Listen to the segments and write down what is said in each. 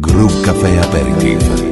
Groove Café Aperitif.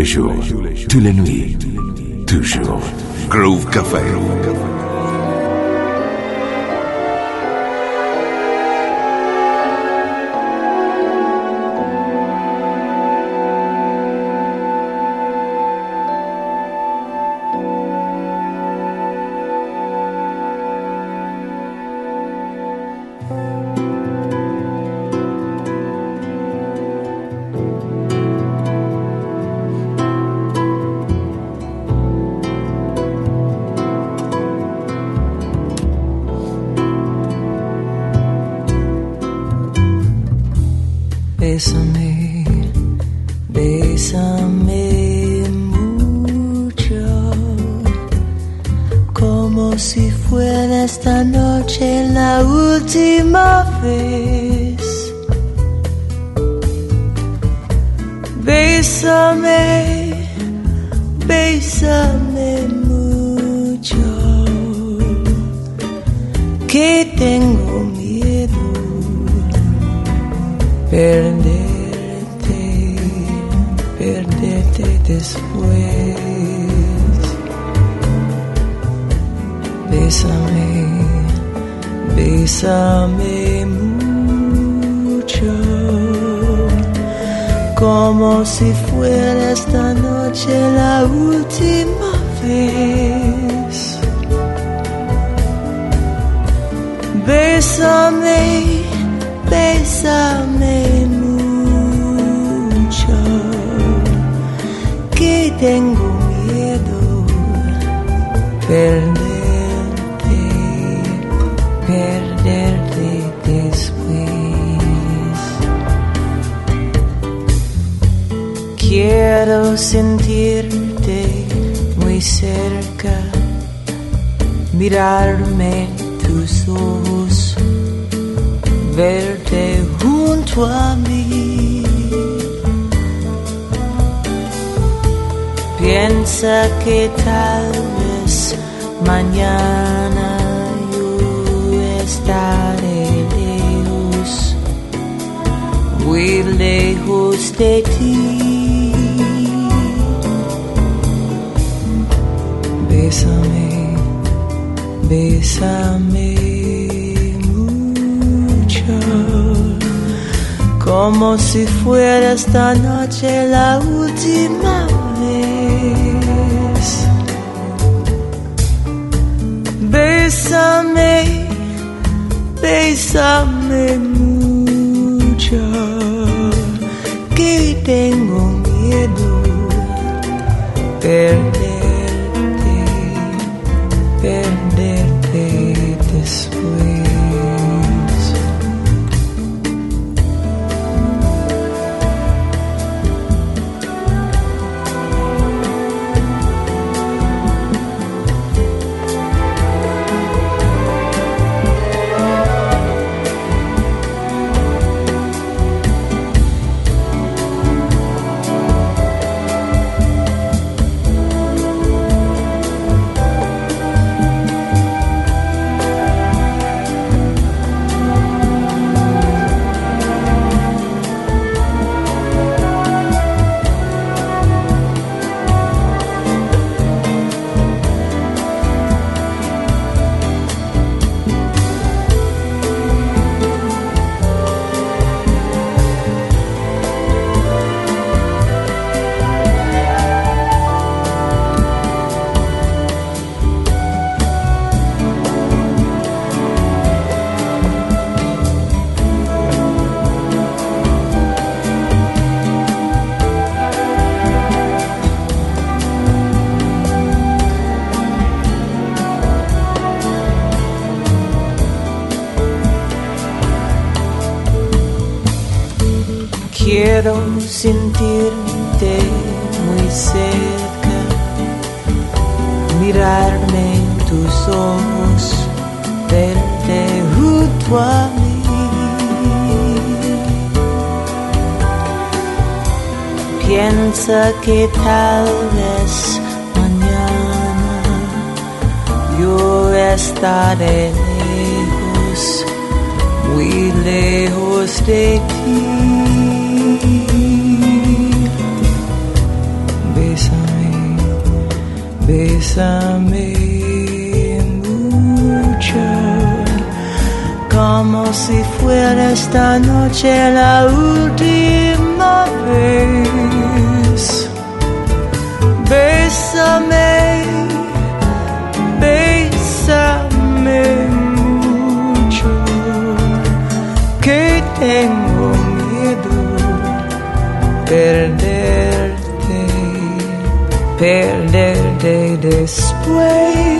Tous mañana yo estaré lejos, muy lejos de ti. Bésame, bésame mucho, como si fuera esta noche la última Bésame, bésame mucho, que tengo miedo perderte, Quiero sentirte muy cerca, mirarme en tus ojos, verte junto a mí. Piensa que tal vez mañana yo estaré lejos, muy lejos de ti. Bésame mucho, como si fuera esta noche la última vez. Bésame, bésame mucho, que tengo miedo perderte, perderte después.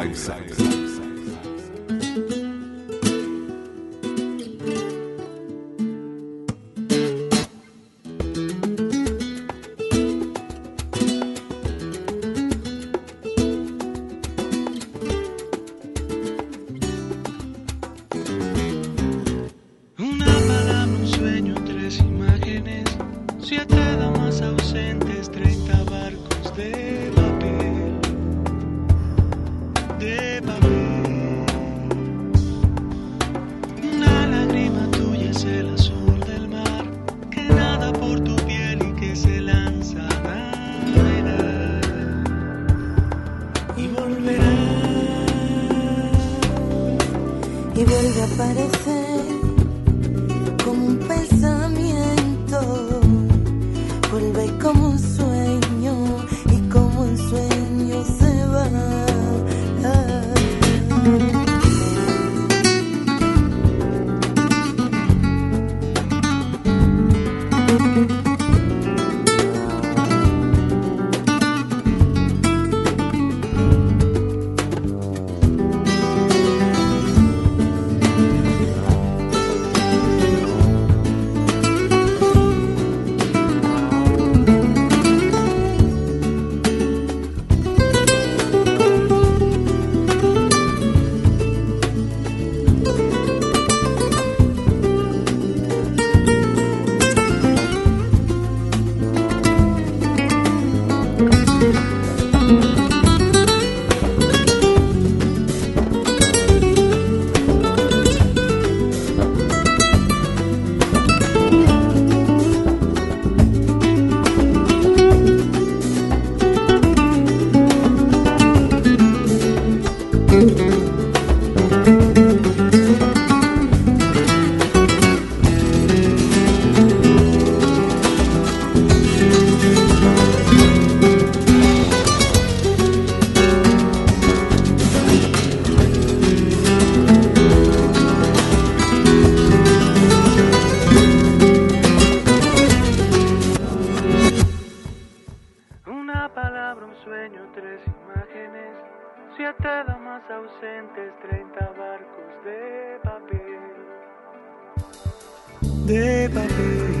sueño tres imágenes, siete damas ausentes, treinta barcos de papel. De papel.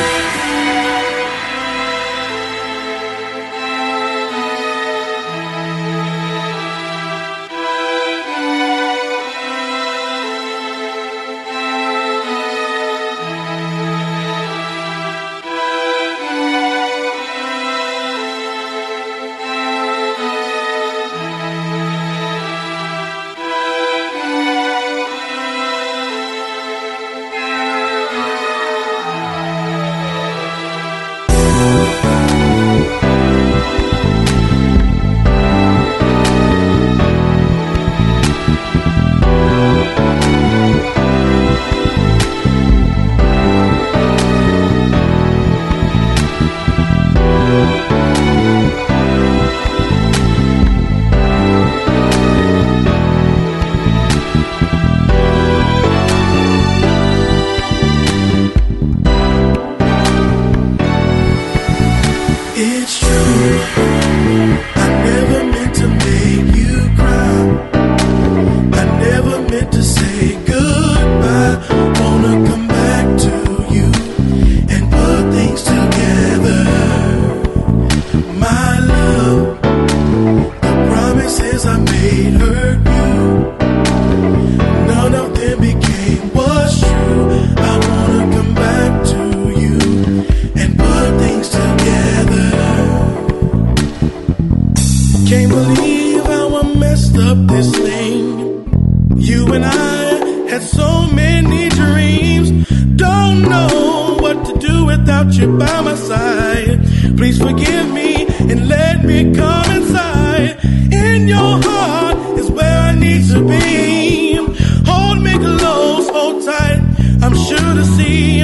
to see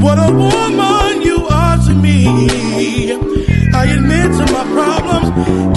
what a woman you are to me. I admit to my problems.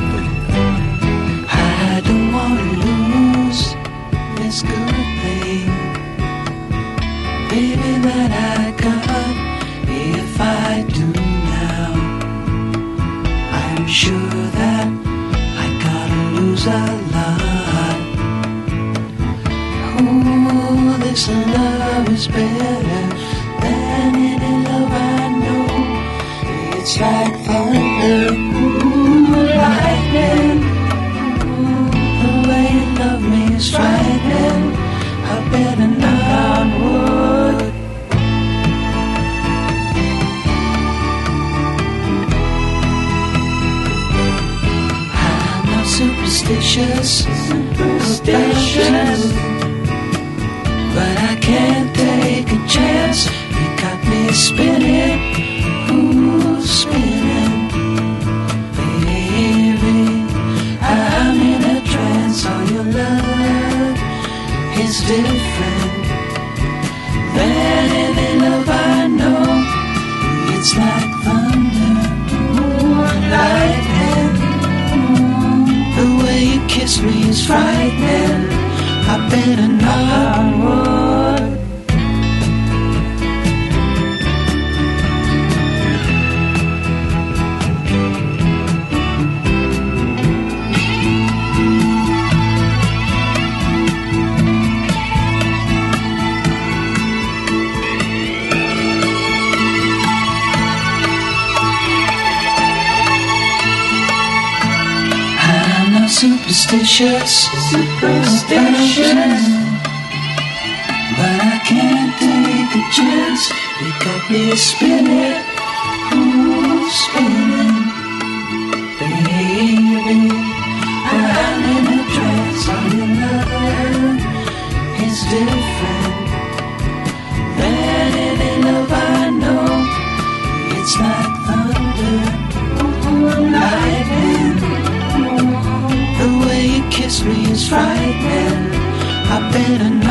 spinning. superstitious, superstitious. But I can't take a chance. You got me spinning, oh, spinning, baby. I've been a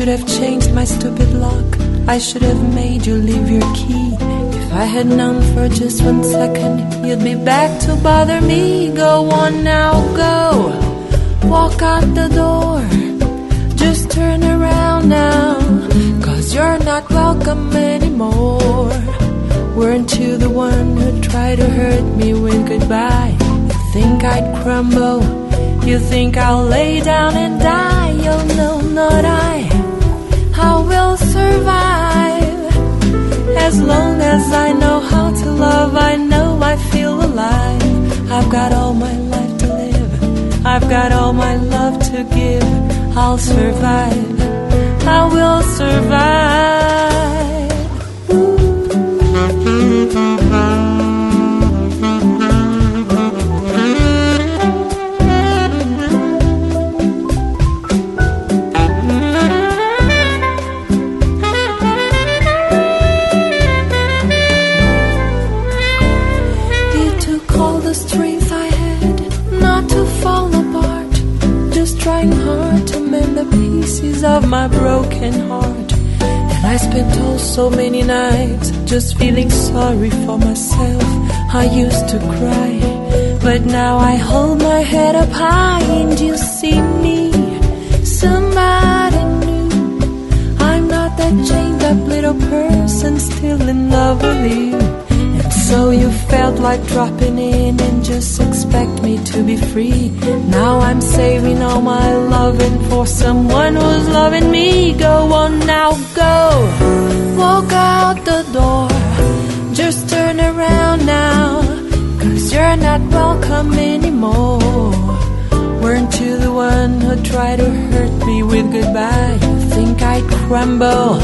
Should have changed my stupid lock. I should have made you leave your key. If I had known for just one second you'd be back to bother me, go on now, go. Walk out the door. Just turn around now. Cause you're not welcome anymore. Weren't you the one who tried to hurt me with goodbye? You think I'd crumble? You think I'll lay down and die? Oh no, not I. I will survive. As long as I know how to love, I know I feel alive. I've got all my life to live. I've got all my love to give. I'll survive. I will survive. My broken heart. And I spent oh so many nights just feeling sorry for myself. I used to cry, but now I hold my head up high and you see me. Somebody new. I'm not that chained up little person still in love with you. So you felt like dropping in and just expect me to be free. Now I'm saving all my loving for someone who's loving me. Go on now, go. Walk out the door. Just turn around now. Cause you're not welcome anymore. Weren't you the one who tried to hurt me with goodbye? You think I'd crumble?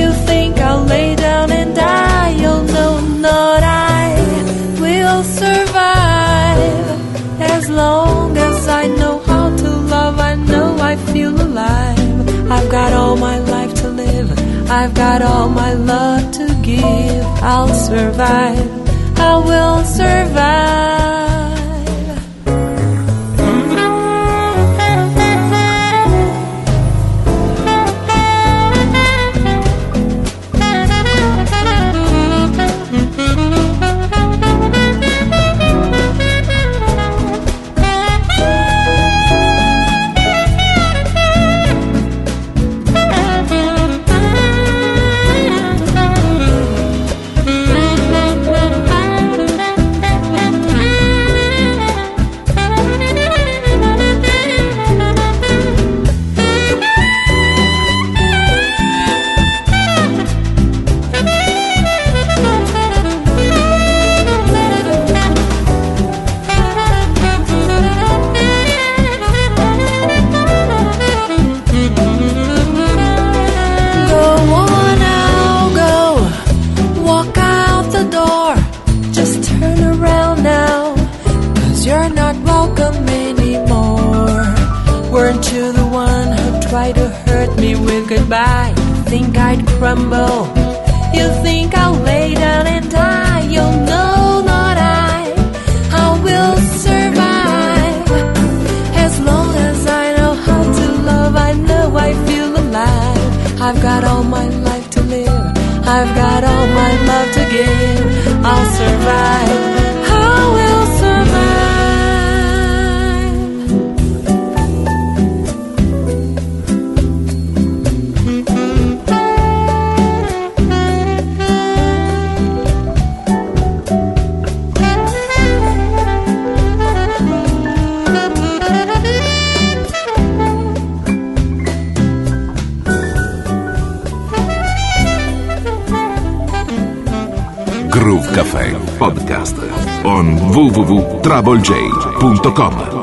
You think I'll lay down and die? Feel alive. I've got all my life to live. I've got all my love to give. I'll survive. I will survive. TroubleJ.com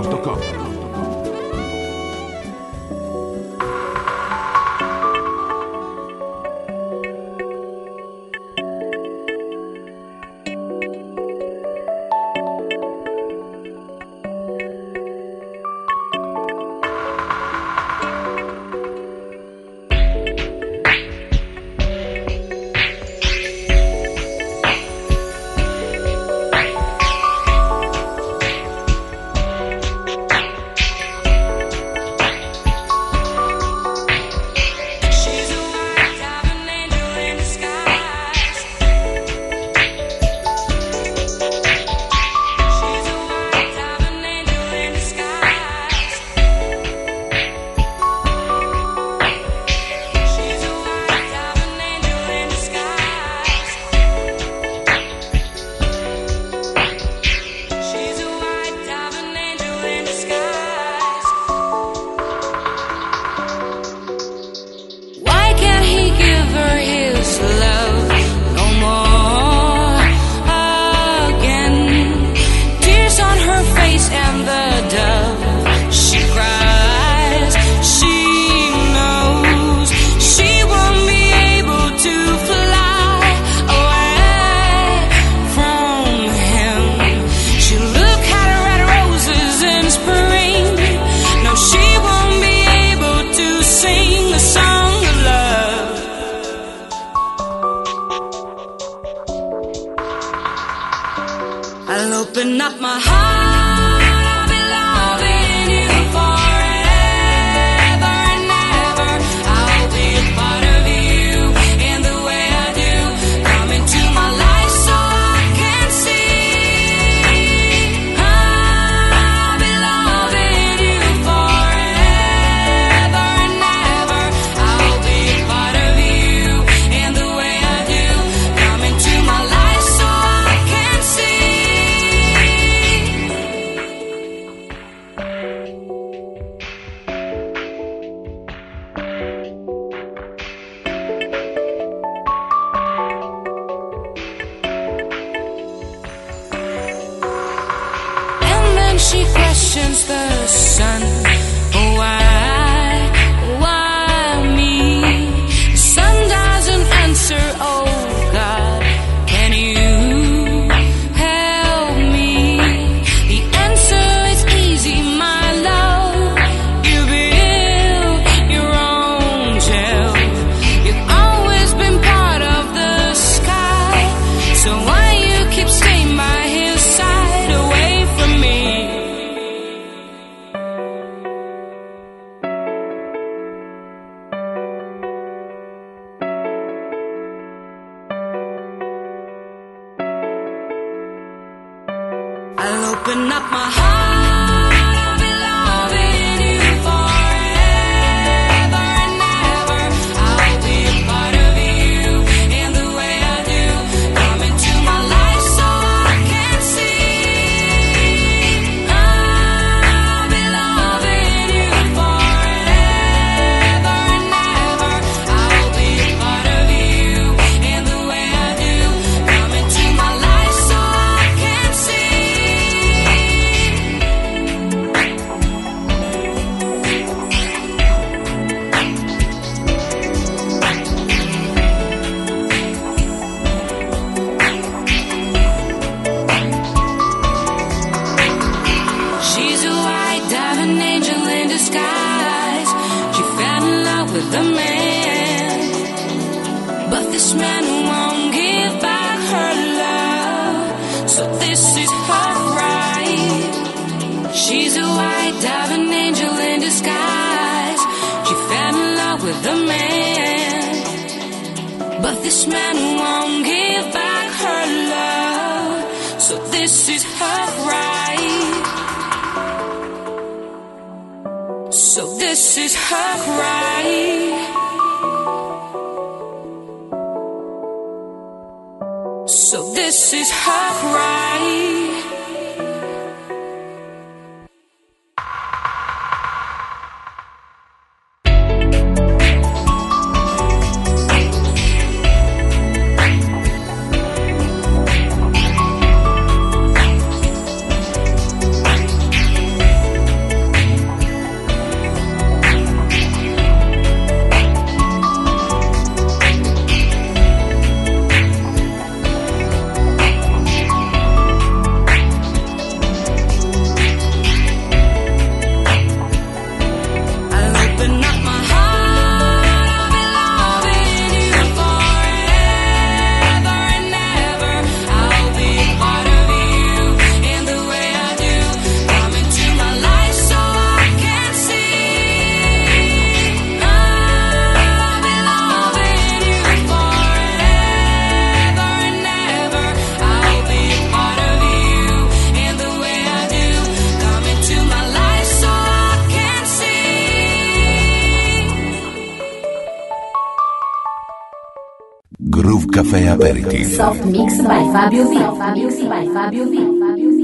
Soft Mix by Fabio V. Fabio V. By Fabio V. Fabio V.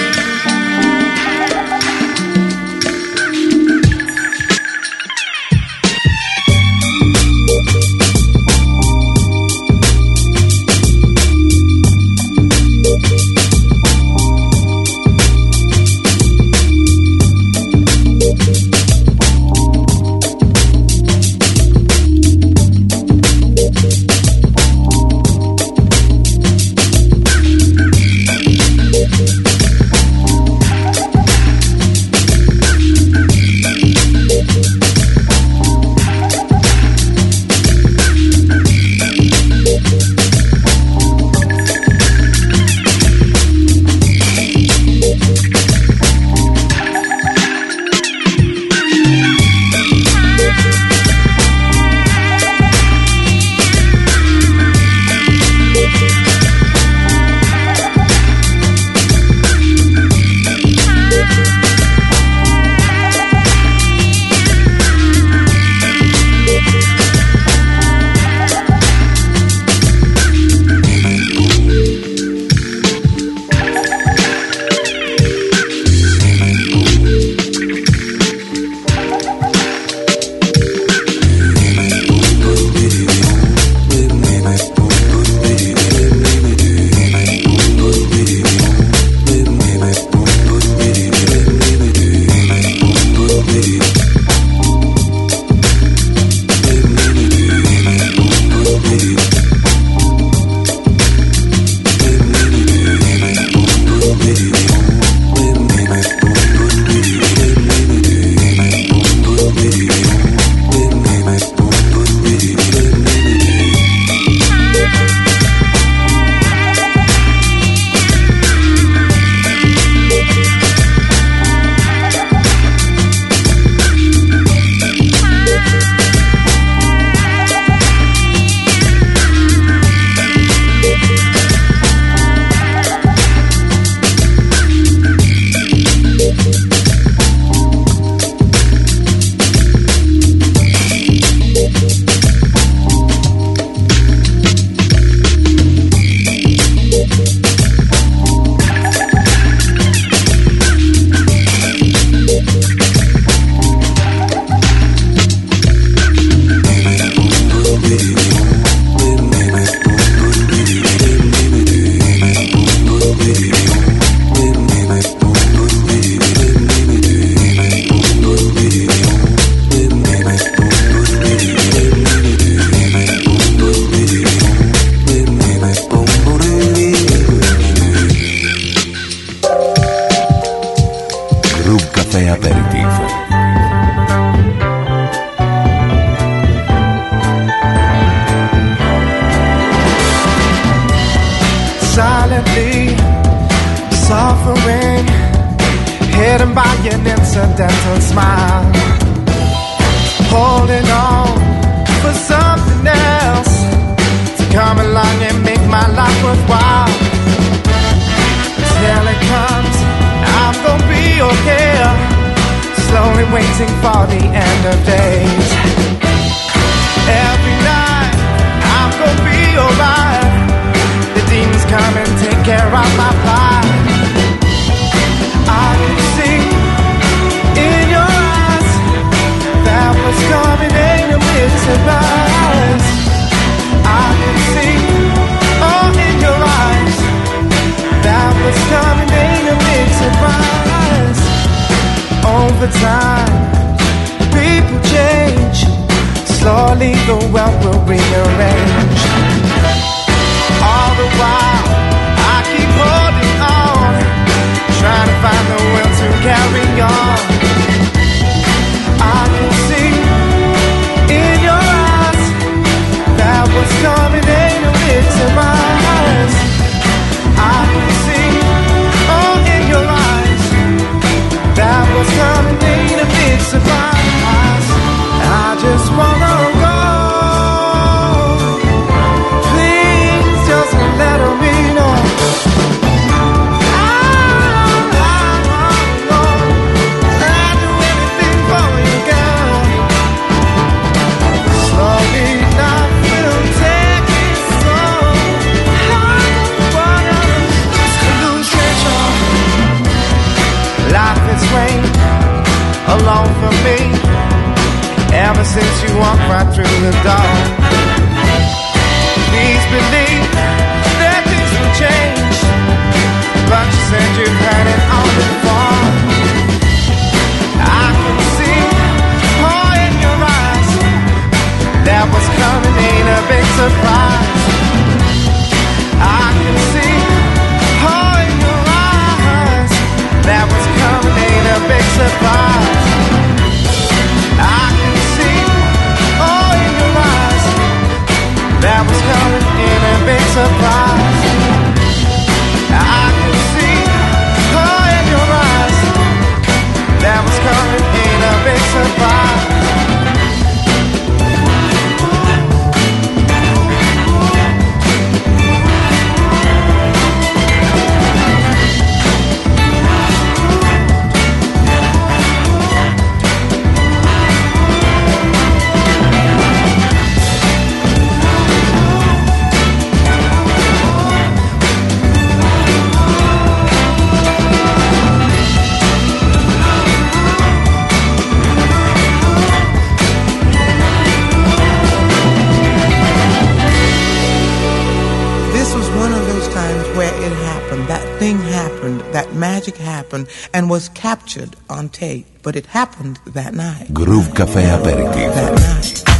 captured on tape, but it happened that night. Groove Cafe Aperitif. That night.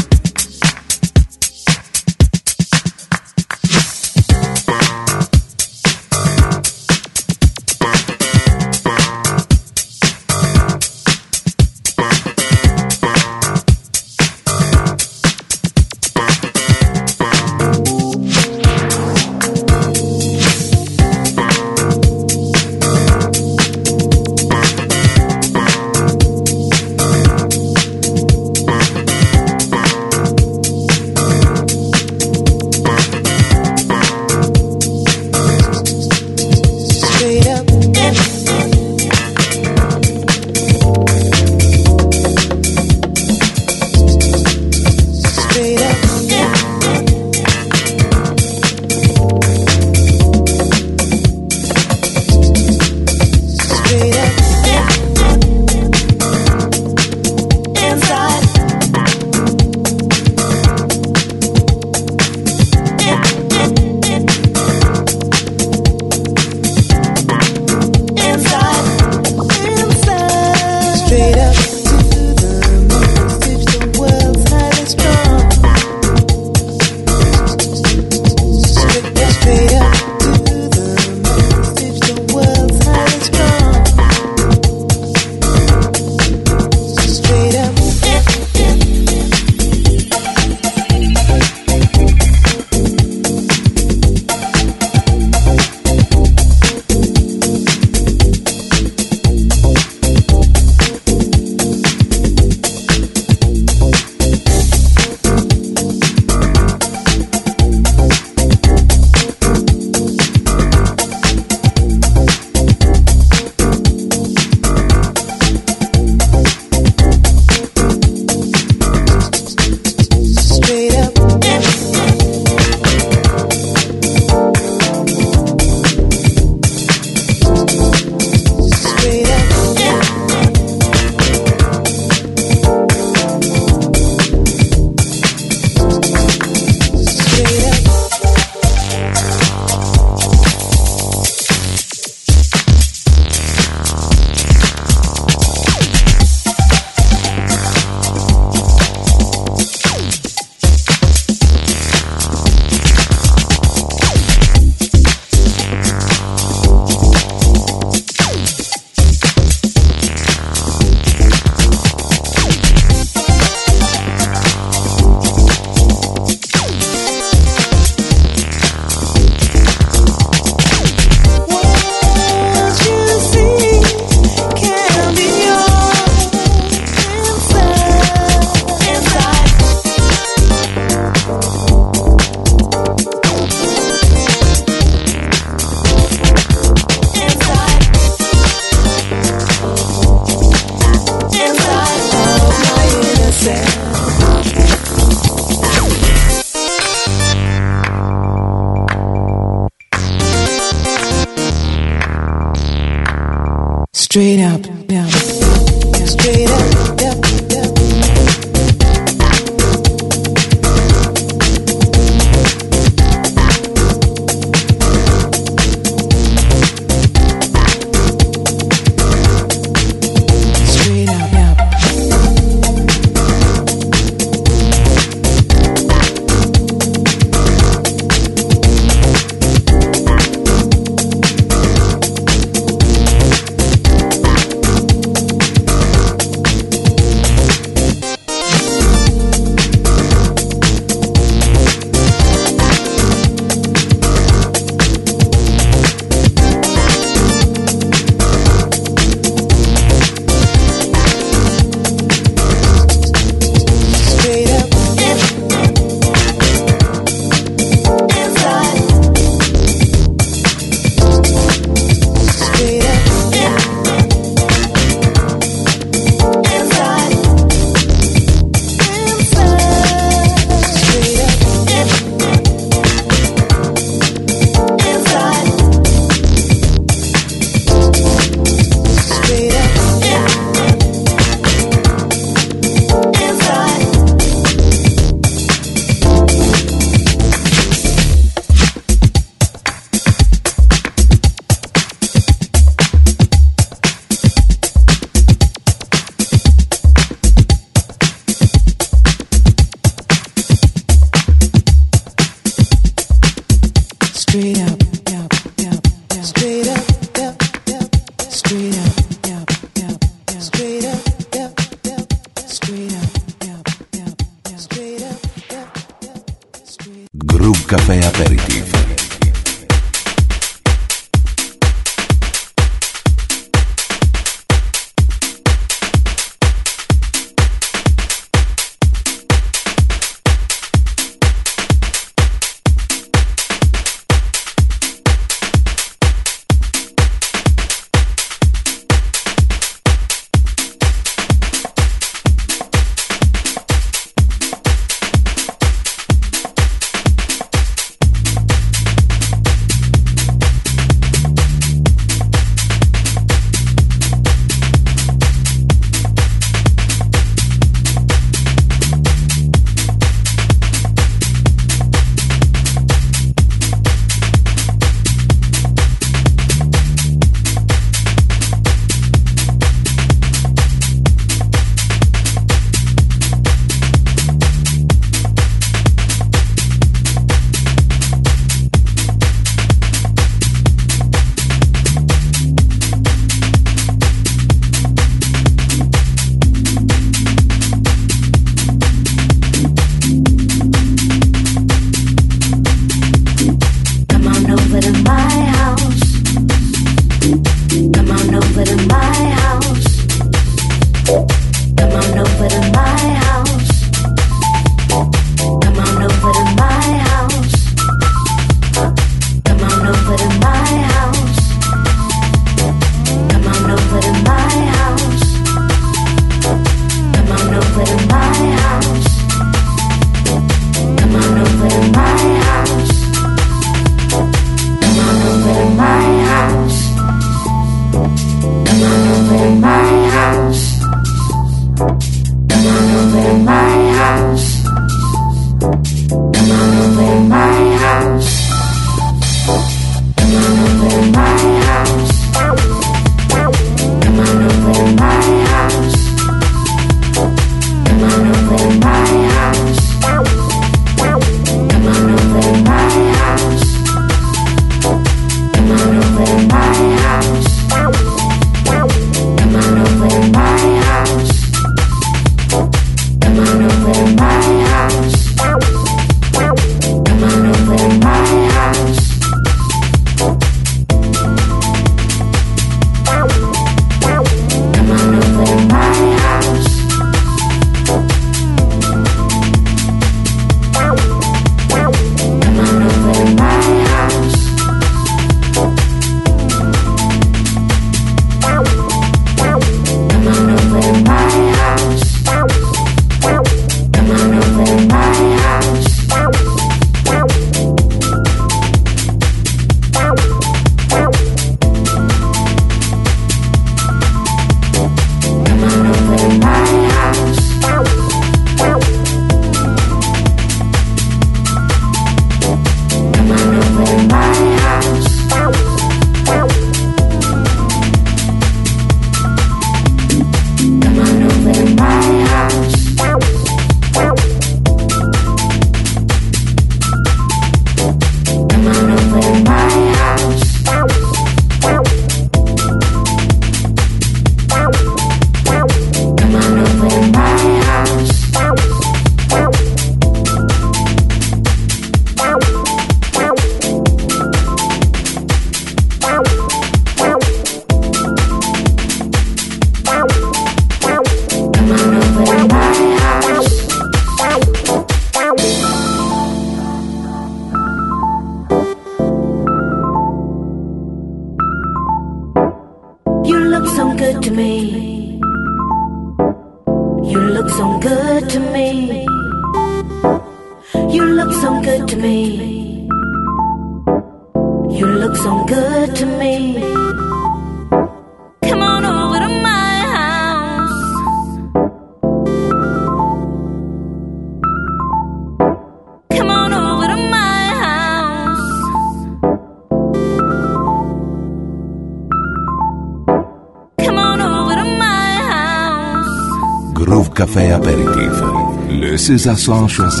ceux-là sont choisis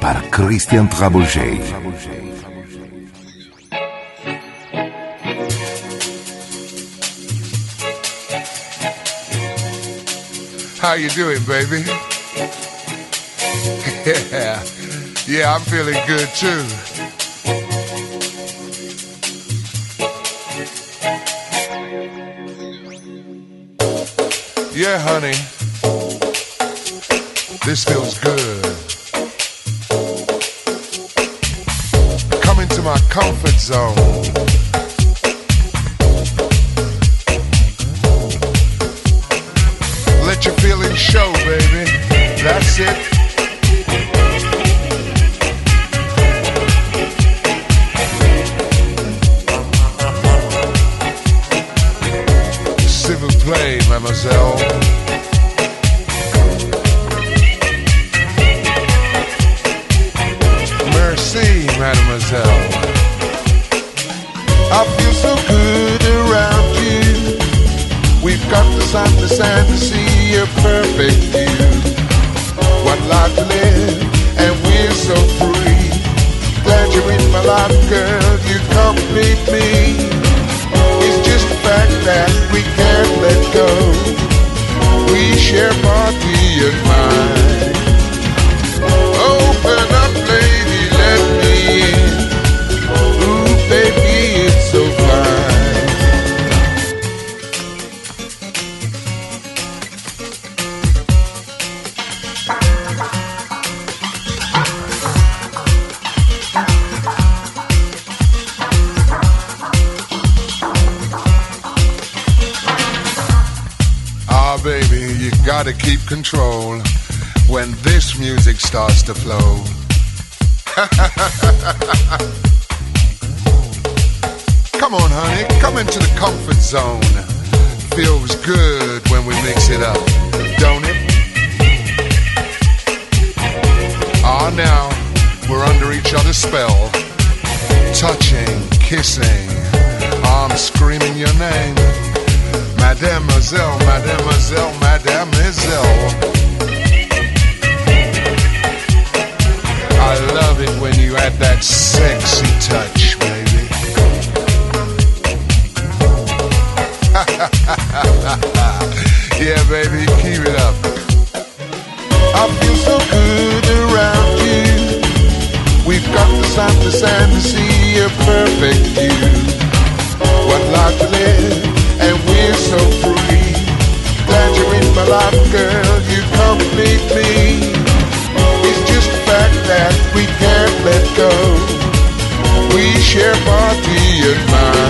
par Christian Trabouget. How you doing, baby? Yeah, yeah, I'm feeling good too. Yeah, honey. I feel so good around you. We've got the sun, the sand to see a perfect view. What life to live, and we're so free. Glad you're in my life, girl. You complete me. It's just the fact that we can't let go. We share body and mind. Control when this music starts to flow. come on, honey, come into the comfort zone. Feels good when we mix it up, don't it? Ah, now we're under each other's spell. Touching, kissing, I'm screaming your name. Mademoiselle, mademoiselle, mademoiselle. I love it when you add that sexy touch, baby. yeah, baby, keep it up. I feel so good around you. We've got the sun, the sand to see a perfect view. What life to live, so free. Glad you're in my life, girl. You complete me. It's just the fact that we can't let go. We share body and mind.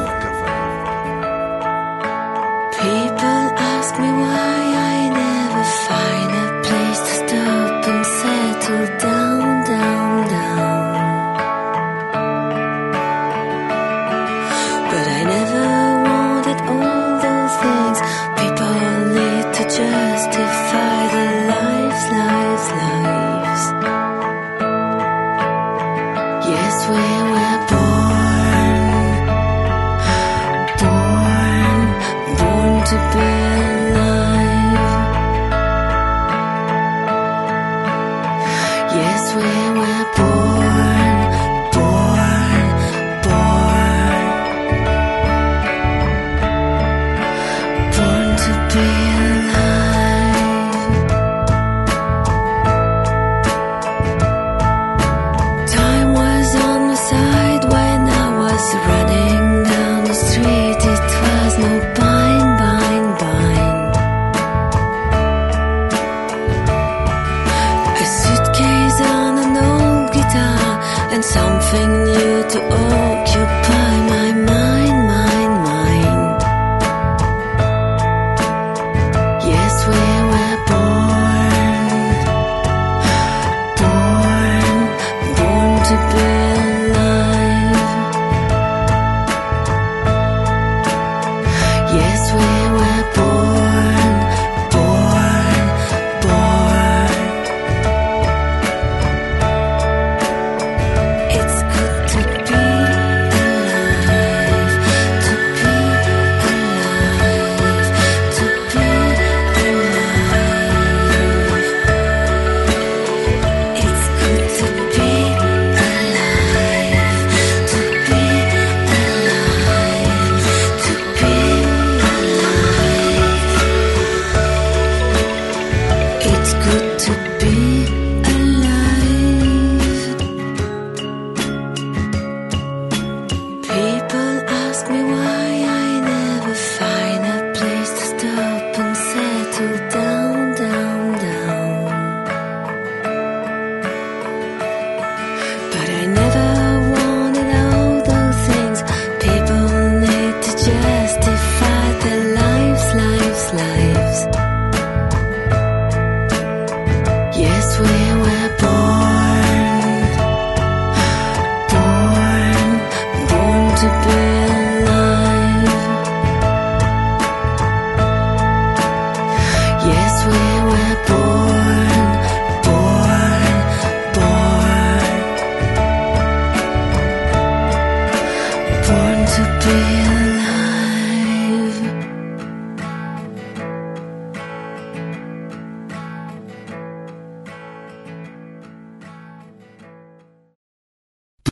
to occupy.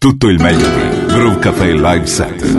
Tutto il meglio di Brew Cafe Live Set.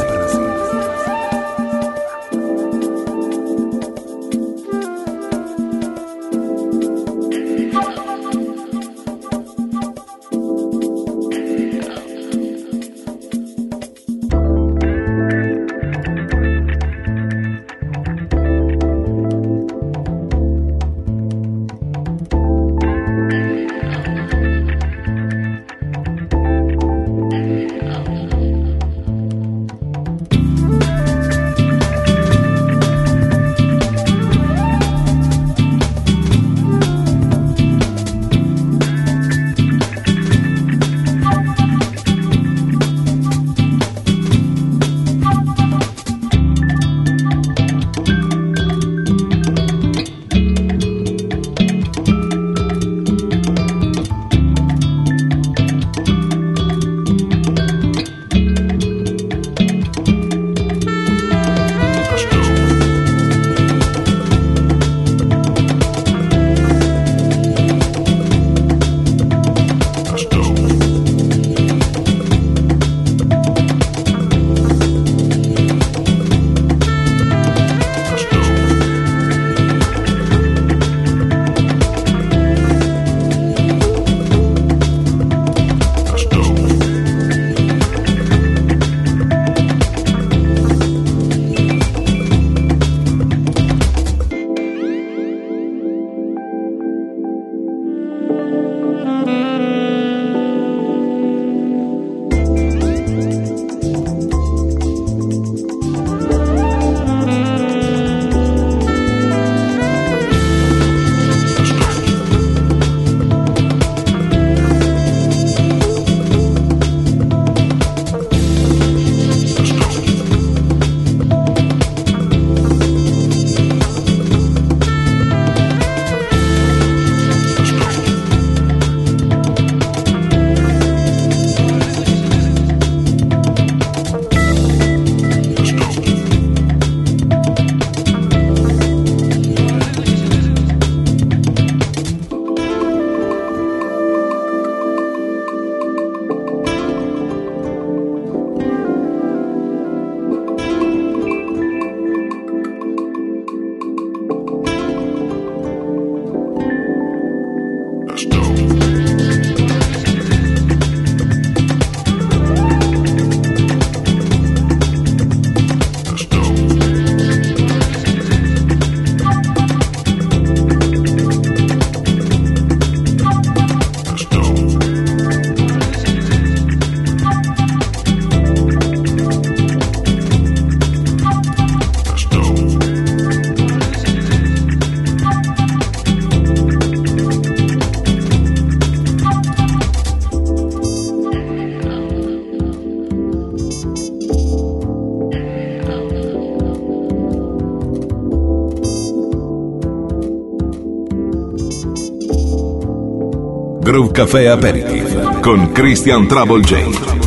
Groove Café Aperitif con Christian Trouble J.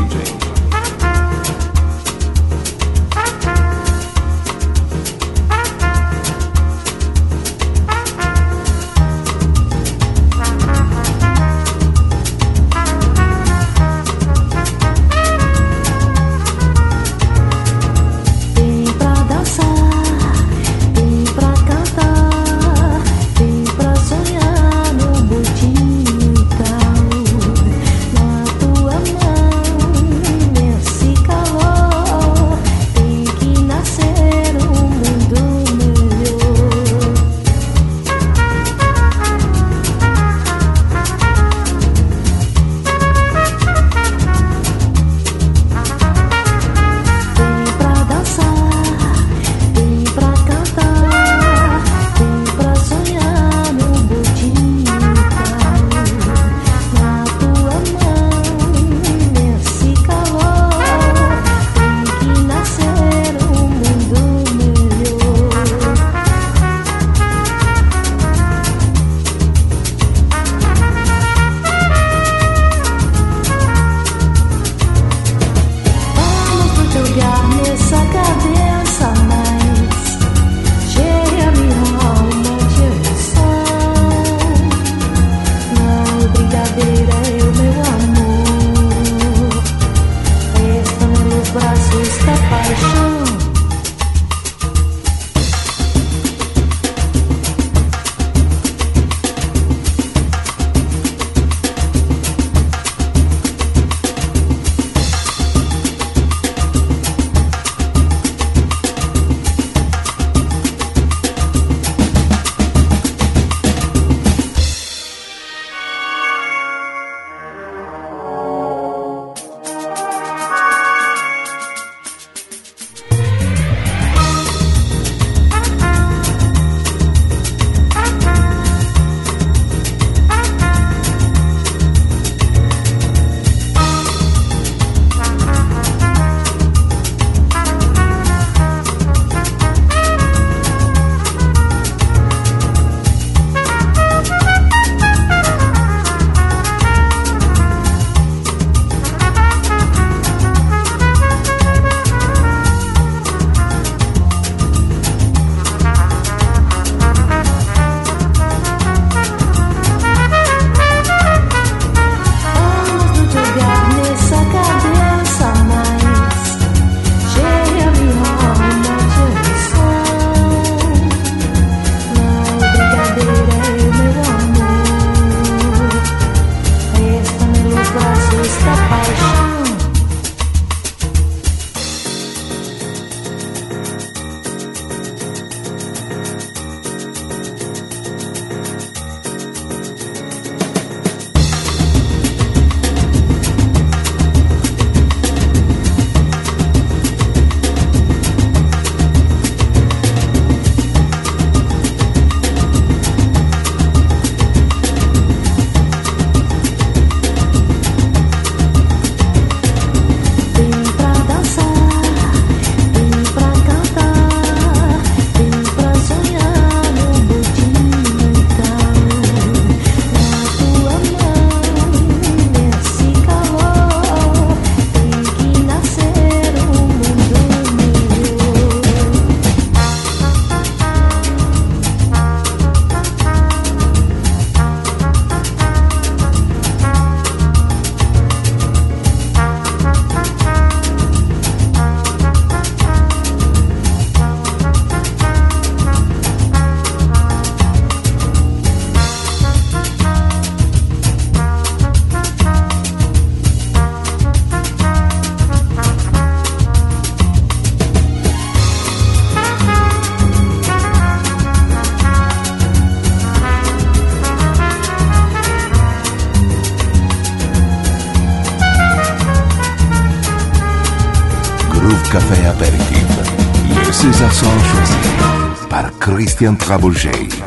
Christian Trabolgei.